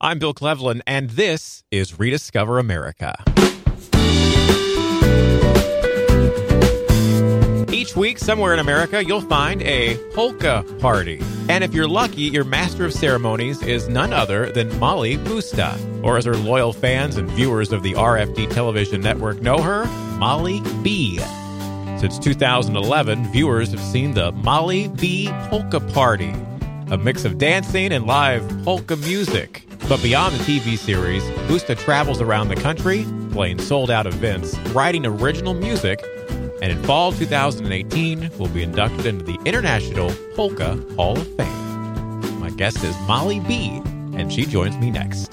I'm Bill Cleveland, and this is Rediscover America. Each week, somewhere in America, you'll find a polka party. And if you're lucky, your master of ceremonies is none other than Mollie Busta, or as her loyal fans and viewers of the RFD television network know her, Mollie B. Since 2011, viewers have seen the Mollie B Polka Party, a mix of dancing and live polka music. But beyond the TV series, Busta travels around the country, playing sold out events, writing original music, and in fall 2018 will be inducted into the International Polka Hall of Fame. My guest is Mollie B, and she joins me next.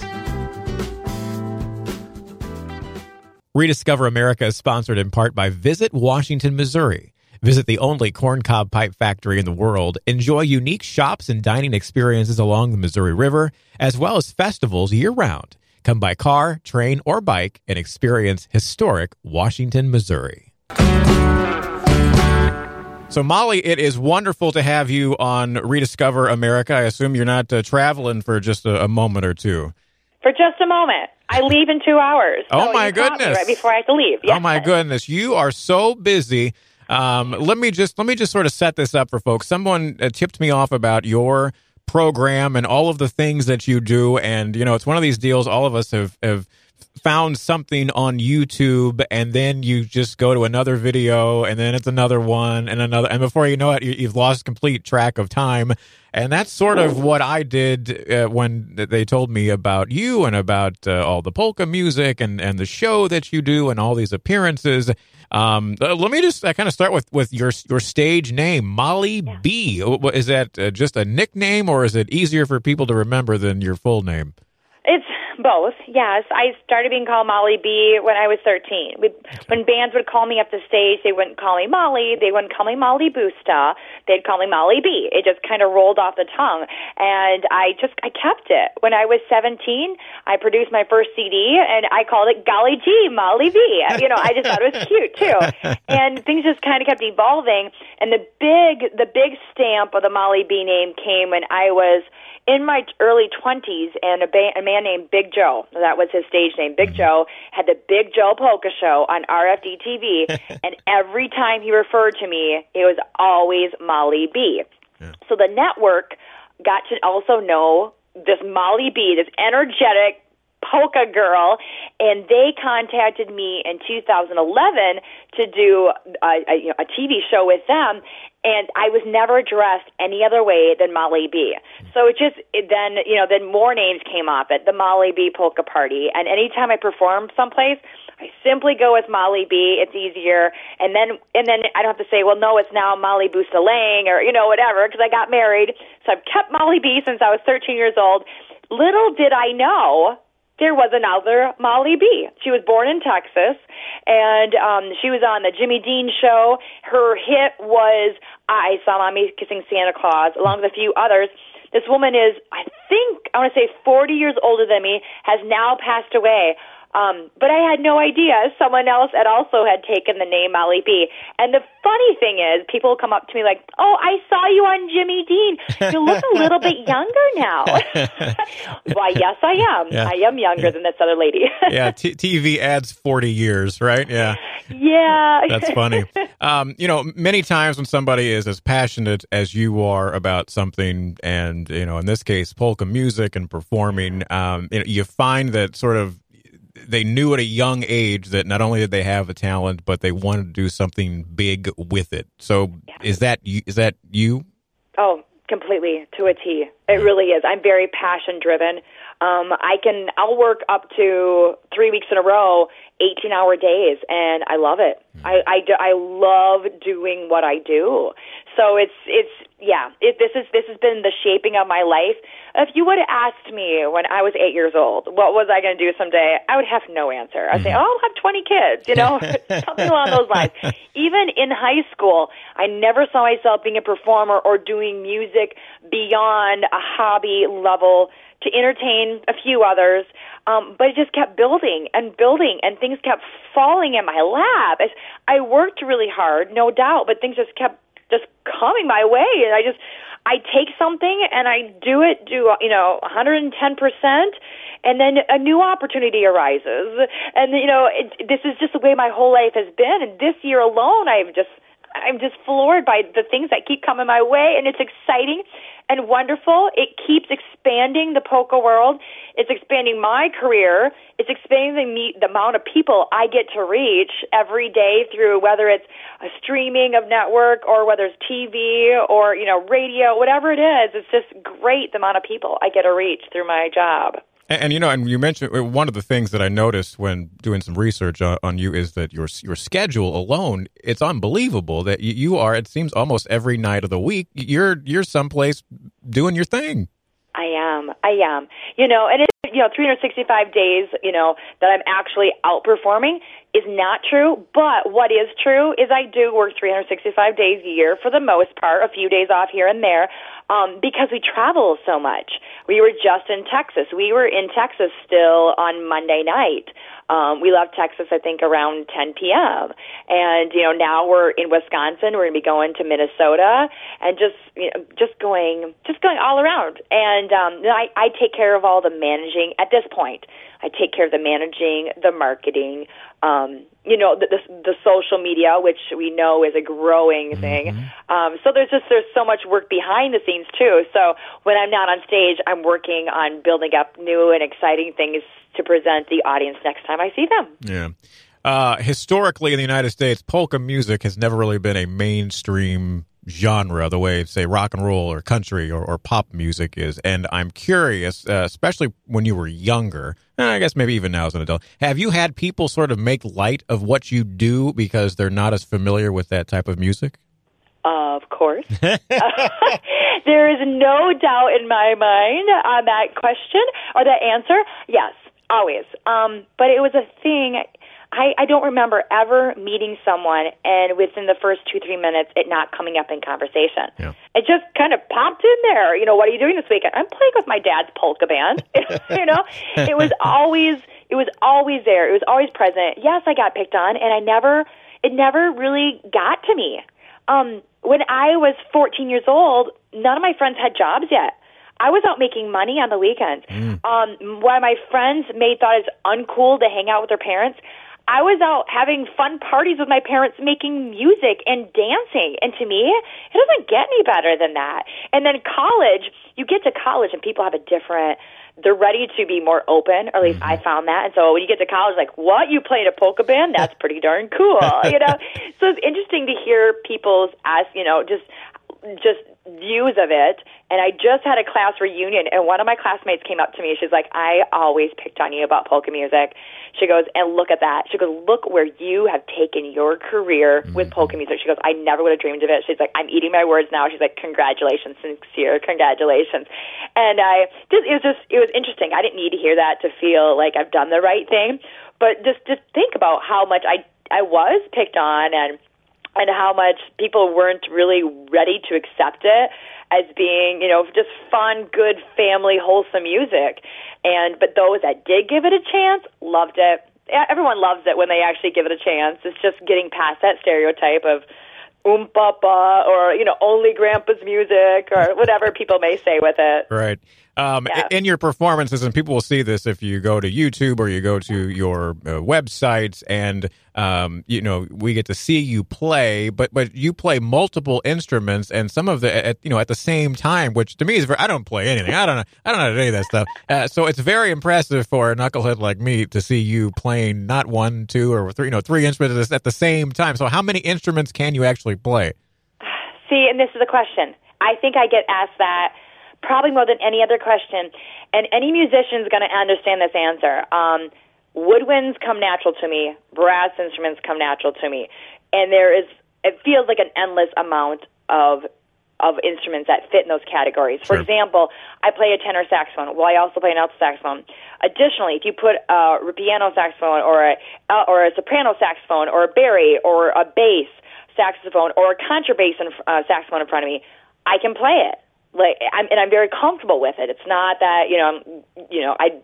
Rediscover America is sponsored in part by Visit Washington, Missouri. Visit the only corncob pipe factory in the world. Enjoy unique shops and dining experiences along the Missouri River, as well as festivals year round. Come by car, train, or bike and experience historic Washington, Missouri. So, Mollie, it is wonderful to have you on Rediscover America. I assume you're not uh, traveling for just a, a moment or two. For just a moment. I leave in two hours. Oh So my you caught me goodness! Right before I have to leave. Oh my goodness, you are so busy. Um, let me just let me just sort of set this up for folks. Someone uh, tipped me off about your program and all of the things that you do, and you know, it's one of these deals. All of us have have found something on YouTube, and then you just go to another video, and then it's another one, and another, and before you know it, you, you've lost complete track of time. And that's sort of what I did uh, when they told me about you and about uh, all the polka music and, and the show that you do and all these appearances. Um, uh, let me just uh, kind of start with, with your your stage name, Molly B. Is that uh, just a nickname, or is it easier for people to remember than your full name? It's both. Yes, I started being called Mollie B when I was 13. We, When bands would call me up the stage, they wouldn't call me Mollie. They wouldn't call me Mollie Busta. They'd call me Mollie B. It just kind of rolled off the tongue, and I just I kept it. When I was 17, I produced my first CD, and I called it Golly G Mollie B. You know, I just thought it was cute too, and things just kind of kept evolving. And the big the big stamp of the Mollie B name came when I was in my early 20s, and a, ba- a man named Big Joe, that was his stage name, Big mm-hmm. Joe, had the Big Joe Polka Show on RFD TV, and every time he referred to me, it was always Mollie B. So the network got to also know this Mollie B, this energetic polka girl, and they contacted me in 2011 to do a, a, you know, a TV show with them, and I was never addressed any other way than Mollie B. So it just it then you know then more names came off at the Mollie B polka party, and anytime I perform someplace. I simply go with Mollie B. It's easier, and then and then I don't have to say, well, no, it's now Mollie Busta-Lange or you know whatever because I got married. So I've kept Mollie B. since I was 13 years old. Little did I know there was another Molly B. She was born in Texas, and um, she was on the Jimmy Dean show. Her hit was "I Saw Mommy Kissing Santa Claus," along with a few others. This woman is, I think, I want to say 40 years older than me, has now passed away. Um, but I had no idea someone else had also had taken the name Molly B. And the funny thing is, people come up to me like, "Oh, I saw you on Jimmy Dean. You look a little bit younger now." Why, yes, I am. Yeah. I am younger than this other lady. yeah, t- TV adds 40 years, right? Yeah. yeah, That's funny. Um, you know, many times when somebody is as passionate as you are about something, and you know, in this case, polka music and performing, um, you, know, you find that sort of they knew at a young age that not only did they have a talent, but they wanted to do something big with it. So, is that you? That you? Oh, completely to a T. It really is. I'm very passion driven. Um, I can I'll work up to three weeks in a row, 18 hour days, and I love it. Hmm. I, I, do- I love doing what I do. So it's it's yeah. It, this is this has been the shaping of my life. If you would have asked me when I was eight years old, what was I going to do someday? I would have no answer. I'd say, hmm. oh, I'll have 20 kids, you know, something along those lines. Even in high school, I never saw myself being a performer or doing music beyond a hobby level to entertain a few others. Um, but it just kept building and building, and things kept falling in my lap. As I worked really hard, no doubt, but things just kept just coming my way, and I just I take something and I do it do you know 110 percent, and then a new opportunity arises, and you know it, this is just the way my whole life has been. And this year alone, I've just I'm just floored by the things that keep coming my way, and it's exciting and wonderful. It keeps expanding the polka world. It's expanding my career. It's expanding the, the amount of people I get to reach every day through whether it's a streaming of network or whether it's TV or you know radio, whatever it is. It's just great the amount of people I get to reach through my job. And, and, you know, and you mentioned uh, one of the things that I noticed when doing some research on, on you is that your your schedule alone, it's unbelievable that you, are. It seems almost every night of the week you're you're someplace doing your thing. I am. I am. You know, and it's you know 365 days. You know that I'm actually outperforming is not true. But what is true is I do work 365 days a year for the most part. A few days off here and there um, because we travel so much. We were just in Texas. We were in Texas still on Monday night. Um, we left Texas, I think, around 10 p.m. And you know, now we're in Wisconsin. We're going to be going to Minnesota, and just you know, just going, just going all around. And um, I, I take care of all the managing at this point. I take care of the managing, the marketing, um, you know, the, the, the social media, which we know is a growing thing. Mm-hmm. Um, so there's just there's so much work behind the scenes too. So when I'm not on stage, I'm working on building up new and exciting things to present the audience next time I see them. Yeah. Uh, historically, in the United States, polka music has never really been a mainstream genre the way say rock and roll or country or, or pop music is and i'm curious uh, especially when you were younger and i guess maybe even now as an adult have you had people sort of make light of what you do because they're not as familiar with that type of music of course. there is no doubt in my mind on that question or that answer. Yes, always. Um, but it was a thing I, I don't remember ever meeting someone and within the first two, three minutes it not coming up in conversation. Yeah. It just kind of popped in there. You know, what are you doing this weekend? I'm playing with my dad's polka band. you know, it was always, it was always there. It was always present. Yes, I got picked on and I never, it never really got to me. Um, when I was 14 years old, none of my friends had jobs yet. I was out making money on the weekends. Mm. Um, while my friends may thought it was uncool to hang out with their parents, I was out having fun parties with my parents making music and dancing. And to me, it doesn't get any better than that. And then college, you get to college and people have a different they're ready to be more open, or at least mm-hmm. I found that. And so when you get to college, like, what? You played a polka band? That's pretty darn cool, you know? So it's interesting to hear people's, as, you know, just, just views of it. And I just had a class reunion, and one of my classmates came up to me. She's like, I always picked on you about polka music. She goes, and look at that. She goes, look where you have taken your career with mm-hmm. polka music. She goes, I never would have dreamed of it. She's like, I'm eating my words now. She's like, congratulations, sincere, congratulations. And I just, it was just, it was interesting. I didn't need to hear that to feel like I've done the right thing. But just, just think about how much I, I was picked on and, and how much people weren't really ready to accept it as being, you know, just fun, good, family, wholesome music. And but those that did give it a chance loved it. Everyone loves it when they actually give it a chance. It's just getting past that stereotype of um papa or you know only grandpa's music or whatever people may say with it. Right. Um, yeah. In your performances, and people will see this if you go to YouTube or you go to your uh, websites, and um, you know we get to see you play. But but you play multiple instruments, and some of the at, you know at the same time, which to me is very, I don't play anything. I don't know. I don't know any of that stuff. Uh, so it's very impressive for a knucklehead like me to see you playing not one, two, or three, you know, three instruments at the same time. So how many instruments can you actually play? See, and this is a question. I think I get asked that probably more than any other question. And any musician is going to understand this answer. Um, woodwinds come natural to me. Brass instruments come natural to me. And there is, it feels like an endless amount of of instruments that fit in those categories. For example, I play a tenor saxophone. Well, I also play an alto saxophone. Additionally, if you put a piano saxophone or a uh, or a soprano saxophone or a bari or a bass saxophone or a contrabass uh, saxophone in front of me, I can play it like I'm and I'm very comfortable with it. It's not that you know I'm, you know I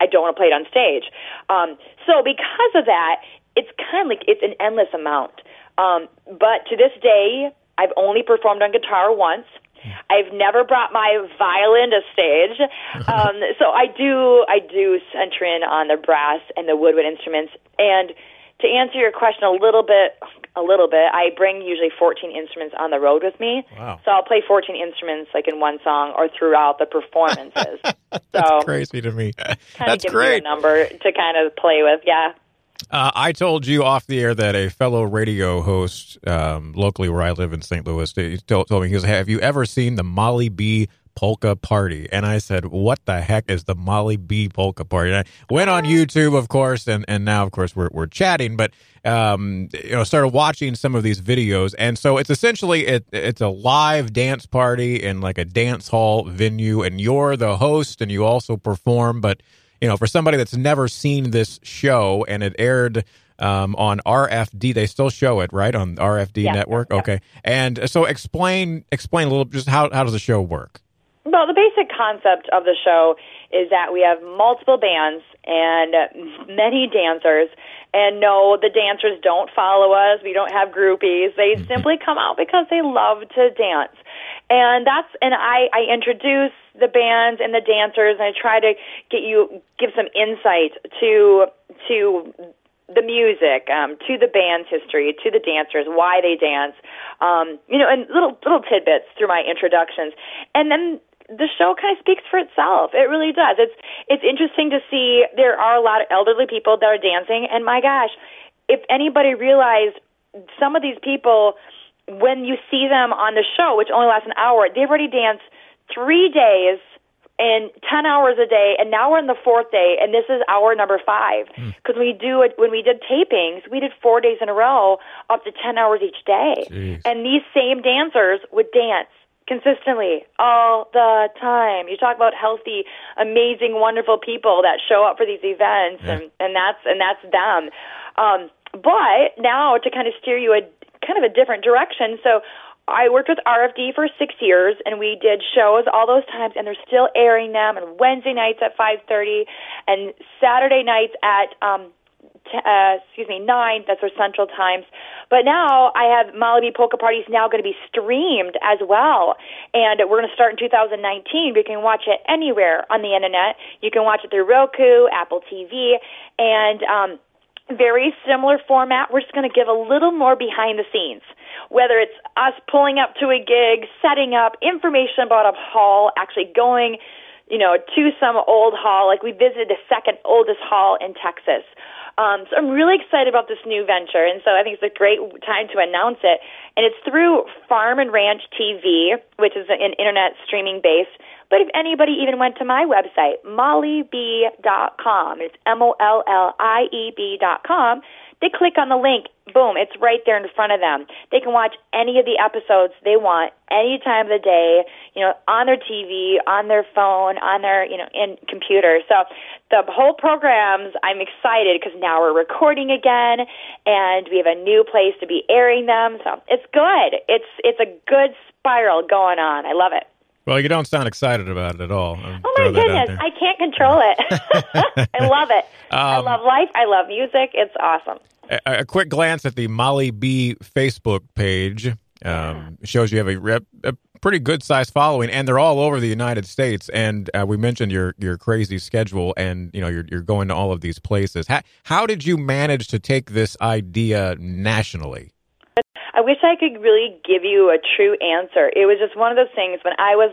I don't want to play it on stage. Um, so because of that, it's kind of like it's an endless amount. Um, but to this day, I've only performed on guitar once. I've never brought my violin to stage, um, so I do I do center in on the brass and the woodwind instruments. And to answer your question a little bit, a little bit, I bring usually 14 instruments on the road with me. Wow. So I'll play 14 instruments like in one song or throughout the performances. That's so crazy to me. kind of That's gives a great. number to kind of play with. Yeah. Uh, I told you off the air that a fellow radio host um, locally where I live in St. Louis told, told me, he goes, Have you ever seen the Mollie B Polka Party? And I said, What the heck is the Mollie B Polka Party? And I went on YouTube, of course, and, and now, of course, we're, we're chatting, but um, you know, started watching some of these videos. And so it's essentially it, it's a live dance party in like a dance hall venue, and you're the host and you also perform, but you know, for somebody that's never seen this show and it aired um, on RFD, they still show it, right, on RFD Yeah, network. yeah. Okay, and so explain explain a little just how how does the show work? Well, the basic concept of the show is that we have multiple bands and many dancers. And no, the dancers don't follow us. We don't have groupies. They simply come out because they love to dance. And that's and I I introduce the bands and the dancers and I try to get you give some insight to to the music, um, to the band's history, to the dancers, why they dance, um, you know, and little little tidbits through my introductions, and then the show kind of speaks for itself. It really does. It's it's interesting to see there are a lot of elderly people that are dancing, and my gosh, if anybody realized some of these people, when you see them on the show, which only lasts an hour, they've already danced three days and 10 hours a day and now we're in the fourth day and this is hour number five hmm. because we do it when we did tapings we did four days in a row up to 10 hours each day Jeez. and these same dancers would dance consistently all the time you talk about healthy amazing wonderful people that show up for these events Yeah. and and that's and that's them um but now to kind of steer you a kind of a different direction so I worked with RFD for six years, and we did shows all those times, and they're still airing them. And Wednesday nights at five thirty, and Saturday nights at um, uh, excuse me nine. That's our Central Times. But now I have Mollie B Polka Parties now going to be streamed as well, and we're going to start in 2019. You can watch it anywhere on the internet. You can watch it through Roku, Apple TV, and um, very similar format. We're just going to give a little more behind the scenes, whether it's us pulling up to a gig, setting up information about a hall, actually going, you know, to some old hall. Like we visited the second oldest hall in Texas. Um, so I'm really excited about this new venture, and so I think it's a great time to announce it. And it's through Farm and Ranch TV, which is an internet streaming base. But if anybody even went to my website, mollieb.com, it's M O L L I E B dot com, they click on the link, boom, it's right there in front of them. They can watch any of the episodes they want any time of the day, you know, on their TV, on their phone, on their, you know, in computer. So the whole programs, I'm excited because now we're recording again and we have a new place to be airing them. So it's good. It's it's a good spiral going on. I love it. Well, you don't sound excited about it at all. I'll Oh my throw that out goodness. I can't control it. I love it. I Um, love life. I love music. It's awesome. a, a quick glance at the Mollie B Facebook page um, shows you have a, a pretty good sized following, and they're all over the United States. And uh, we mentioned your your crazy schedule, and you know you're you're going to all of these places. How how did you manage to take this idea nationally? I wish I could really give you a true answer. It was just one of those things when I was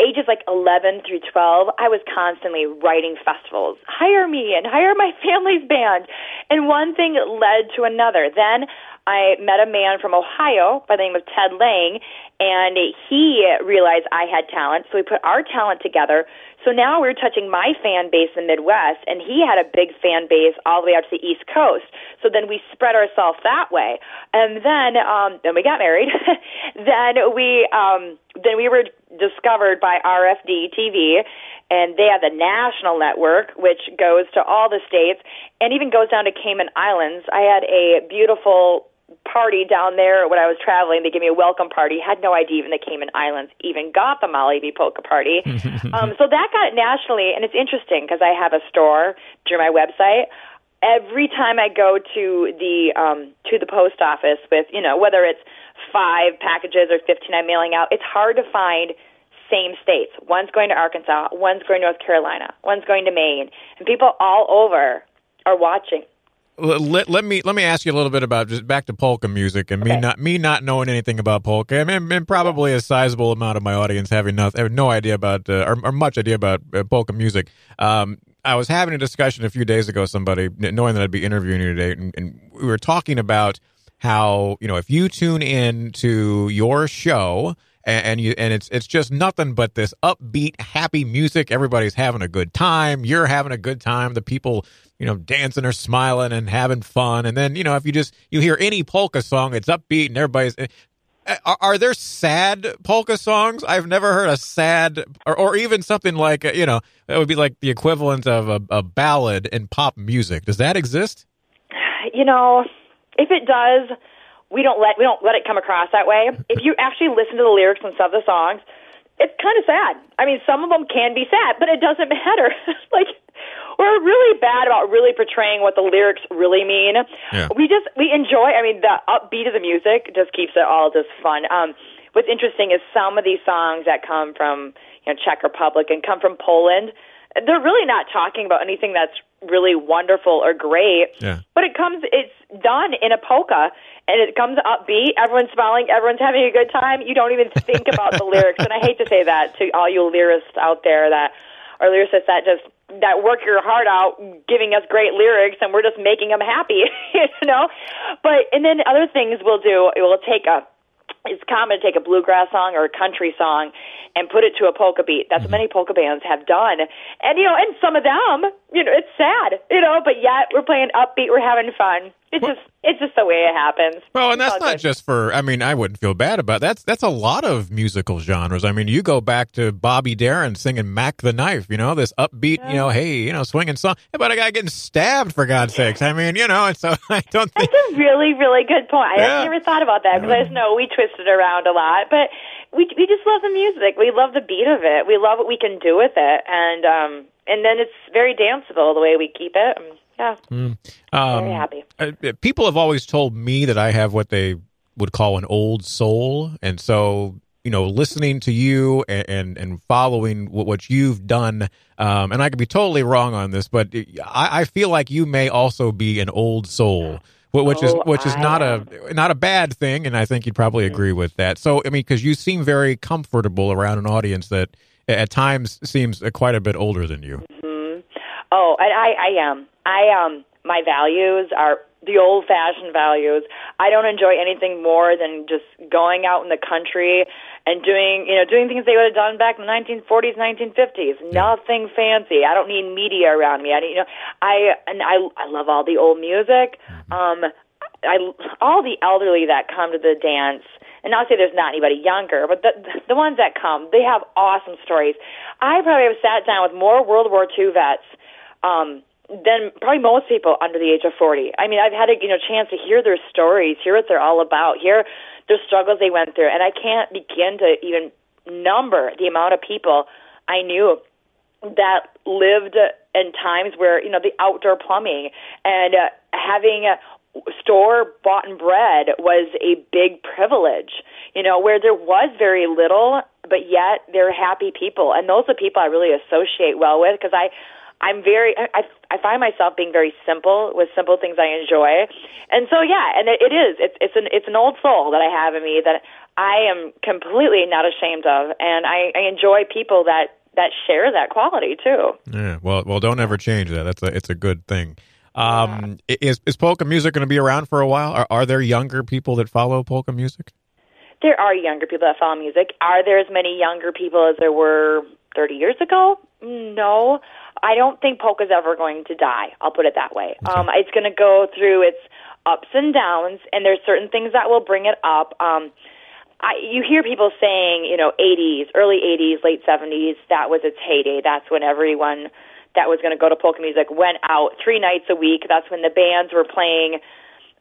ages like 11 through 12, I was constantly writing festivals. Hire me and hire my family's band. And one thing led to another. Then I met a man from Ohio by the name of Ted Lange, and he realized I had talent, so we put our talent together. So now we're touching my fan base in the Midwest, and he had a big fan base all the way out to the East Coast. So then we spread ourselves that way, and then um, then we got married. then we um, then we were discovered by RFD TV, and they have the national network, which goes to all the states and even goes down to Cayman Islands. I had a beautiful party down there when I was traveling. They gave me a welcome party. Had no idea even the Cayman Islands even got the Mollie B polka party. um, so that got it nationally, and it's interesting because I have a store through my website. every time I go to the um, to the post office with you know whether it's five packages or fifteen I'm mailing out, it's hard to find same states. One's going to Arkansas, one's going to North Carolina, one's going to Maine, and people all over are watching. Let, let me let me ask you a little bit about just back to polka music and Okay. me not me not knowing anything about polka and, and probably a sizable amount of my audience having no, have no idea about uh, or, or much idea about uh, polka music. Um, I was having a discussion a few days ago. with Somebody knowing that I'd be interviewing you today, and, and we were talking about how you know if you tune in to your show and, and you and it's it's just nothing but this upbeat happy music everybody's having a good time you're having a good time the people you know dancing or smiling and having fun and then you know if you just you hear any polka song it's upbeat and everybody's uh, are, are there sad polka songs? I've never heard a sad, or, or even something like you know that would be like the equivalent of a, a ballad in pop music. Does that exist? You know, if it does, we don't let we don't let it come across that way. If you actually listen to the lyrics and some of the songs, it's kind of sad. I mean, some of them can be sad, but it doesn't matter. like we're really bad about really portraying what the lyrics really mean. Yeah. We just we enjoy. I mean, the upbeat of the music just keeps it all just fun. Um, what's interesting is some of these songs that come from you know Czech Republic and come from Poland. They're really not talking about anything that's really wonderful or great. Yeah. But it comes, it's done in a polka, and it comes upbeat. Everyone's smiling. Everyone's having a good time. You don't even think about the lyrics. And I hate to say that to all you lyricists out there that or lyricists that just that work your heart out, giving us great lyrics, and we're just making them happy, you know. But and then other things we'll do. We'll take a it's common to take a bluegrass song or a country song and put it to a polka beat. That's what mm-hmm. many polka bands have done. And you know, and some of them, you know, it's sad, you know, but yet we're playing upbeat, we're having fun. It's just it's just the way it happens. Well, and that's not good. just for. I mean, I wouldn't feel bad about that's that's a lot of musical genres. I mean, you go back to Bobby Darin singing "Mac the Knife," you know, this upbeat, you know, hey, you know, swinging song about a guy getting stabbed for God's sakes. I mean, you know, and so I don't think. That's a really, really good point. I Yeah. never thought about that because I just know we twist it around a lot, but we we just love the music. We love the beat of it. We love what we can do with it, and um, and then it's very danceable the way we keep it. Um, yeah, Um, very happy. uh, people have always told me that I have what they would call an old soul, and so you know, listening to you and and, and following what, what you've done, um, and I could be totally wrong on this, but I, I feel like you may also be an old soul. wh- Which is Oh, which is I not am. a not a bad thing, and I think you'd probably agree with that. So, I mean, because you seem very comfortable around an audience that at times seems uh, quite a bit older than you. Oh, and I, I am. I um, my values are the old-fashioned values. I don't enjoy anything more than just going out in the country and doing, you know, doing things they would have done back in the 1940s, 1950s. Nothing fancy. I don't need media around me. I, you know, I and I, I love all the old music. Um, I all the elderly that come to the dance. And not say there's not anybody younger, but the the ones that come, they have awesome stories. I probably have sat down with more World War II vets um, than probably most people under the age of 40. I mean, I've had a you know chance to hear their stories, hear what they're all about, hear the struggles they went through, and I can't begin to even number the amount of people I knew that lived in times where you know the outdoor plumbing and uh, having uh, store bought and bread was a big privilege you know where there was very little but yet they're happy people and those are people i really associate well with because i i'm very i i find myself being very simple with simple things i enjoy and so yeah and it, it is it's it's an it's an old soul that i have in me that i am completely not ashamed of and i i enjoy people that that share that quality too Yeah, well, well, don't ever change that. That's a it's a good thing. Um, i- is is polka music going to be around for a while? Are, are there younger people that follow polka music? there are younger people that follow music. Are there as many younger people as there were 30 years ago? No. I don't think polka's ever going to die. I'll put it that way. Um, it's going to go through its ups and downs, and there's certain things that will bring it up. Um, I, you hear people saying, you know, 80s, early 80s, late 70s, that was its heyday. That's when everyone that was going to go to polka music went out three nights a week. That's when the bands were playing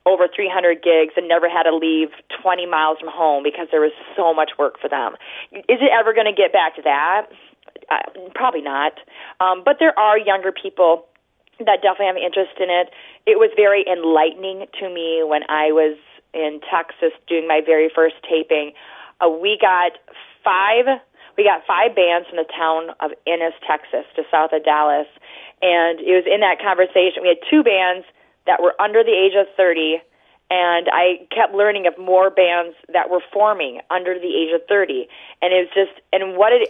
over 300 gigs and never had to leave 20 miles from home because there was so much work for them. Is it ever going to get back to that? Uh, probably not. Um, but there are younger people that definitely have interest in it. It was very enlightening to me when I was in Texas doing my very first taping. Uh, we got five we got five bands from the town of Ennis, Texas, to south of Dallas, and it was in that conversation we had two bands that were under the age of 30 and I kept learning of more bands that were forming under the age of 30 and it was just and what it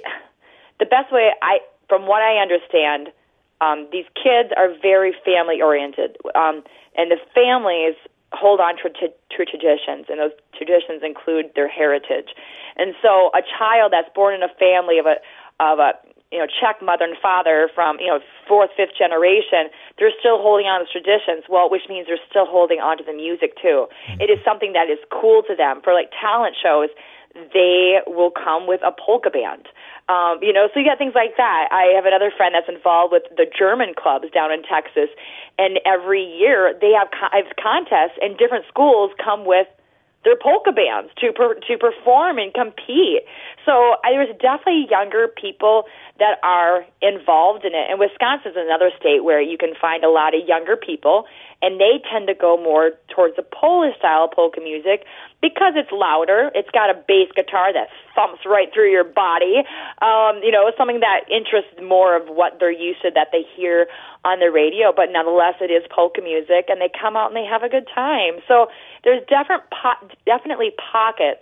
the best way I from what I understand um these kids are very family oriented um and the families hold on to, to, to traditions, and those traditions include their heritage. And so, a child that's born in a family of a of a you know Czech mother and father from you know fourth, fifth generation, they're still holding on to traditions. Well, which means they're still holding on to the music too. It is something that is cool to them. For like talent shows, they will come with a polka band. Um, you know, so you got things like that. I have another friend that's involved with the German clubs down in Texas, and every year they have, co- have contests, and different schools come with their polka bands to per, to perform and compete. So I, there's definitely younger people that are involved in it. And Wisconsin is another state where you can find a lot of younger people, and they tend to go more towards the Polish style polka music because it's louder. It's got a bass guitar that thumps right through your body. Um, you know, something that interests more of what they're used to that they hear on the radio. But nonetheless, it is polka music, and they come out and they have a good time. So there's different po- definitely pockets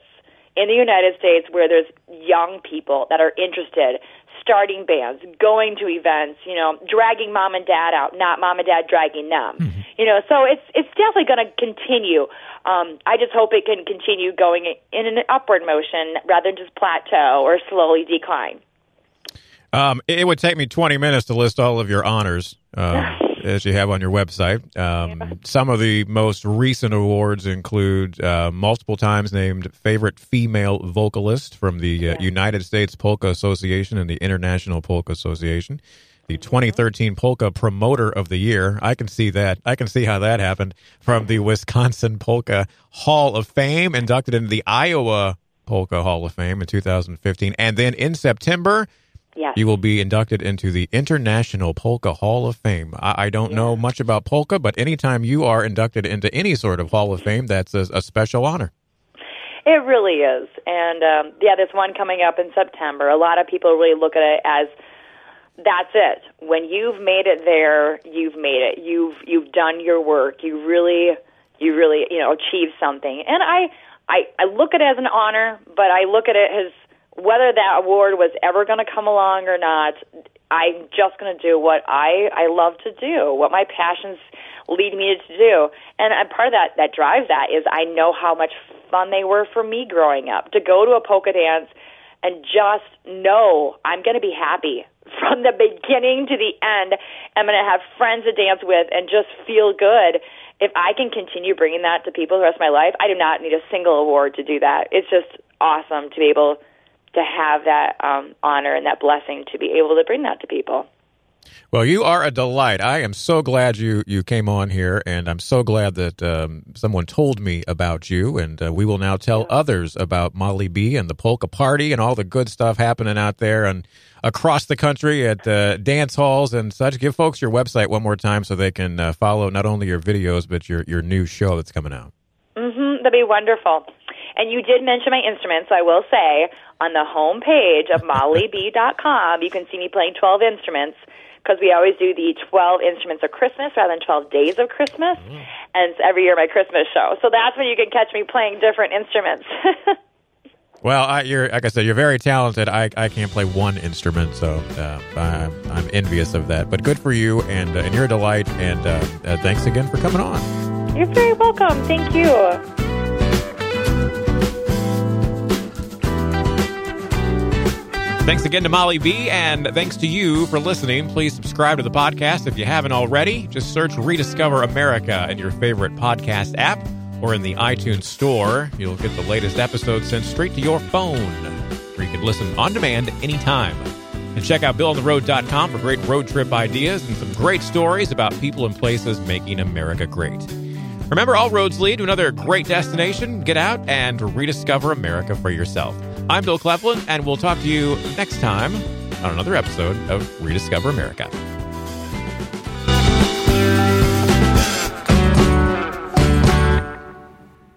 in the United States where there's young people that are interested starting bands, going to events, you know, dragging mom and dad out, not mom and dad dragging them. Mm-hmm. You know, so it's it's definitely going to continue. Um, I just hope it can continue going in an upward motion rather than just plateau or slowly decline. Um, it would take me 20 minutes to list all of your honors. Um, as you have on your website. Um, yeah. Some of the most recent awards include uh, multiple times named favorite female vocalist from the uh, yeah. United States Polka Association and the International Polka Association. The mm-hmm. 2013 Polka Promoter of the Year. I can see that. I can see how that happened. From the Wisconsin Polka Hall of Fame, inducted into the Iowa Polka Hall of Fame in 2015. And then in September, Yes. You will be inducted into the International Polka Hall of Fame. I, I don't know much about polka, but anytime you are inducted into any sort of Hall of Fame, that's a, a special honor. It really is. And um, yeah, there's one coming up in September. A lot of people really look at it as that's it. When you've made it there, you've made it. You've you've done your work. You really you really, you know, achieved something. And I I I look at it as an honor, but I look at it as whether that award was ever going to come along or not, I'm just going to do what I I love to do, what my passions lead me to do. And, and part of that that drives that is I know how much fun they were for me growing up to go to a polka dance and just know I'm going to be happy from the beginning to the end. I'm going to have friends to dance with and just feel good. If I can continue bringing that to people the rest of my life, I do not need a single award to do that. It's just awesome to be able to have that um, honor and that blessing to be able to bring that to people. Well, you are a delight. I am so glad you you came on here, and I'm so glad that um, someone told me about you. And uh, we will now tell others about Mollie B and the polka party and all the good stuff happening out there and across the country at uh, dance halls and such. Give folks your website one more time so they can uh, follow not only your videos but your your new show that's coming out. Mm-hmm. That'd be wonderful. And you did mention my instruments, so I will say on the home page of mollieb.com, you can see me playing 12 instruments because we always do the 12 instruments of Christmas rather than 12 days of Christmas. Mm. And it's every year my Christmas show. So that's when you can catch me playing different instruments. well, I, you're like I said, you're very talented. I, I can't play one instrument, so uh, I'm, I'm envious of that. But good for you, and uh, and you're a delight. And uh, uh thanks again for coming on. You're very welcome. Thank you. Thanks again to Mollie B, and thanks to you for listening. Please subscribe to the podcast if you haven't already. Just search Rediscover America in your favorite podcast app or in the iTunes Store. You'll get the latest episode sent straight to your phone, where you can listen on demand anytime. And check out BillOnTheRoad.com for great road trip ideas and some great stories about people and places making America great. Remember, all roads lead to another great destination. Get out and rediscover America for yourself. I'm Bill Cleveland, and we'll talk to you next time on another episode of Rediscover America.